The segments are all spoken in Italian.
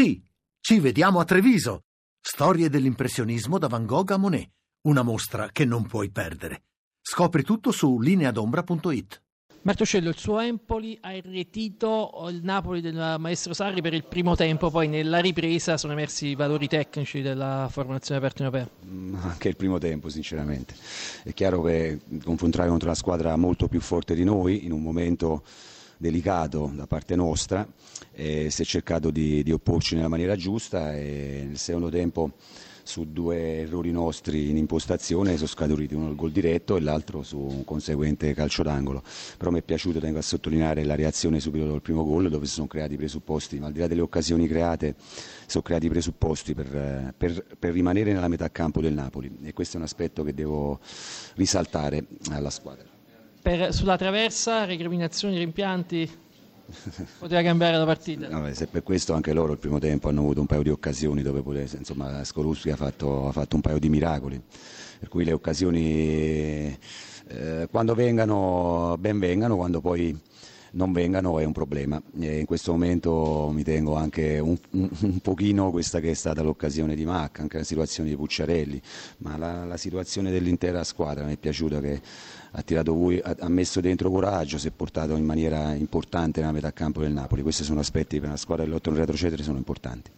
Sì, ci vediamo a Treviso. Storie dell'impressionismo da Van Gogh a Monet. Una mostra che non puoi perdere. Scopri tutto su lineadombra.it. Martoscello, il suo Empoli ha irretito il Napoli del maestro Sarri per il primo tempo, poi nella ripresa sono emersi i valori tecnici della formazione partenopea. Mm, anche il primo tempo, sinceramente. È chiaro che confrontare contro una squadra molto più forte di noi in un momento delicato da parte nostra, eh, si è cercato di, di opporci nella maniera giusta e nel secondo tempo su due errori nostri in impostazione sono scaturiti uno il gol diretto e l'altro su un conseguente calcio d'angolo. Però mi è piaciuto, tengo a sottolineare la reazione subito dopo il primo gol dove si sono creati i presupposti, ma al di là delle occasioni create sono creati i presupposti per, per, per rimanere nella metà campo del Napoli e questo è un aspetto che devo risaltare alla squadra. Per, sulla traversa, recriminazioni, rimpianti? Poteva cambiare la partita. No, se per questo anche loro il primo tempo hanno avuto un paio di occasioni dove pure, insomma, Skorupski ha fatto, ha fatto un paio di miracoli. Per cui le occasioni eh, quando vengano ben vengano, quando poi non vengano è un problema. E in questo momento mi tengo anche un, un, un, pochino questa che è stata l'occasione di Mac, anche la situazione di Pucciarelli, ma la, la situazione dell'intera squadra mi è piaciuta che ha, voi, ha, ha, messo dentro coraggio, si è portato in maniera importante nella metà campo del Napoli. Questi sono aspetti per una squadra che lotta in retrocedere sono importanti.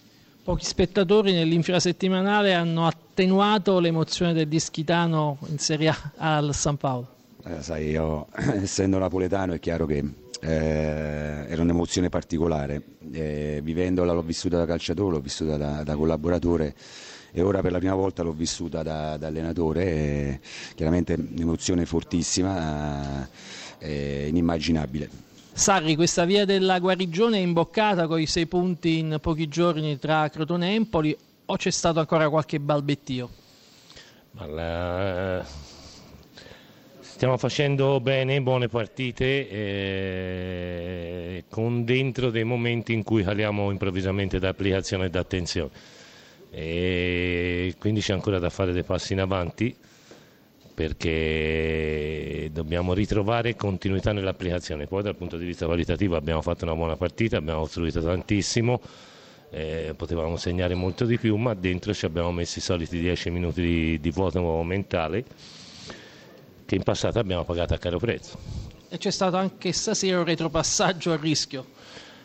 Pochi spettatori nell'infrasettimanale hanno attenuato l'emozione del Dischitano in Serie A al San Paolo. Eh, sai, io essendo napoletano è chiaro che eh, era un'emozione particolare, eh, vivendola l'ho vissuta da calciatore, l'ho vissuta da, da, collaboratore e ora per la prima volta l'ho vissuta da, da allenatore, eh, chiaramente un'emozione fortissima, eh, inimmaginabile. Sarri, questa via della guarigione è imboccata con i sei punti in pochi giorni tra Crotone e Empoli o c'è stato ancora qualche balbettio? La Stiamo facendo bene, buone partite, eh, con dentro dei momenti in cui caliamo improvvisamente da applicazione e da attenzione. E quindi c'è ancora da fare dei passi in avanti perché dobbiamo ritrovare continuità nell'applicazione. Poi dal punto di vista qualitativo abbiamo fatto una buona partita, abbiamo costruito tantissimo, eh, potevamo segnare molto di più, ma dentro ci abbiamo messo i soliti 10 minuti di, di vuoto mentale che in passato abbiamo pagato a caro prezzo. E c'è stato anche stasera un retropassaggio a rischio.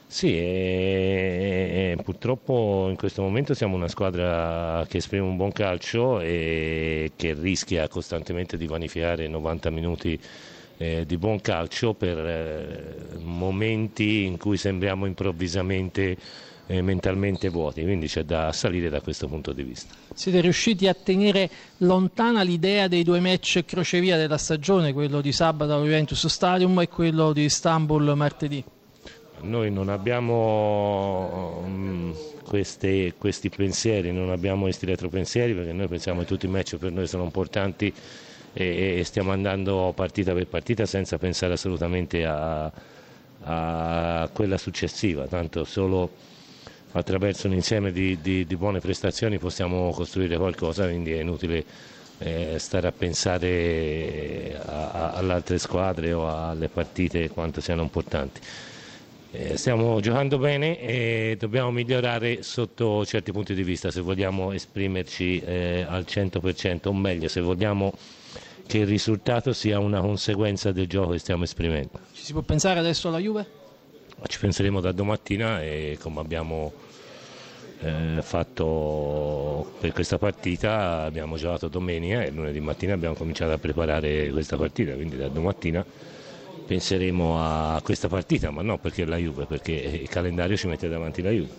Sì, e, e, purtroppo in questo momento siamo una squadra che esprime un buon calcio e che rischia costantemente di vanificare 90 minuti eh, di buon calcio per eh, momenti in cui sembriamo improvvisamente eh, mentalmente vuoti, quindi c'è da salire da questo punto di vista. Siete riusciti a tenere lontana l'idea dei due match crocevia della stagione, quello di sabato allo Juventus Stadium e quello di Istanbul martedì? Noi non abbiamo um, queste, questi pensieri, non abbiamo questi retropensieri perché noi pensiamo che tutti i match per noi sono importanti e, stiamo andando partita per partita senza pensare assolutamente a, a quella successiva, tanto solo attraverso un insieme di, di, di buone prestazioni possiamo costruire qualcosa, quindi è inutile eh, stare a pensare alle altre squadre o alle partite quanto siano importanti. Eh, stiamo giocando bene e dobbiamo migliorare sotto certi punti di vista se vogliamo esprimerci eh, al 100% o meglio se vogliamo che il risultato sia una conseguenza del gioco che stiamo esprimendo. Ci si può pensare adesso alla Juve? Ci penseremo da domattina e come abbiamo eh, fatto per questa partita abbiamo giocato domenica e lunedì mattina abbiamo cominciato a preparare questa partita, quindi da domattina penseremo a questa partita, ma non perché la Juve, perché il calendario ci mette davanti la Juve.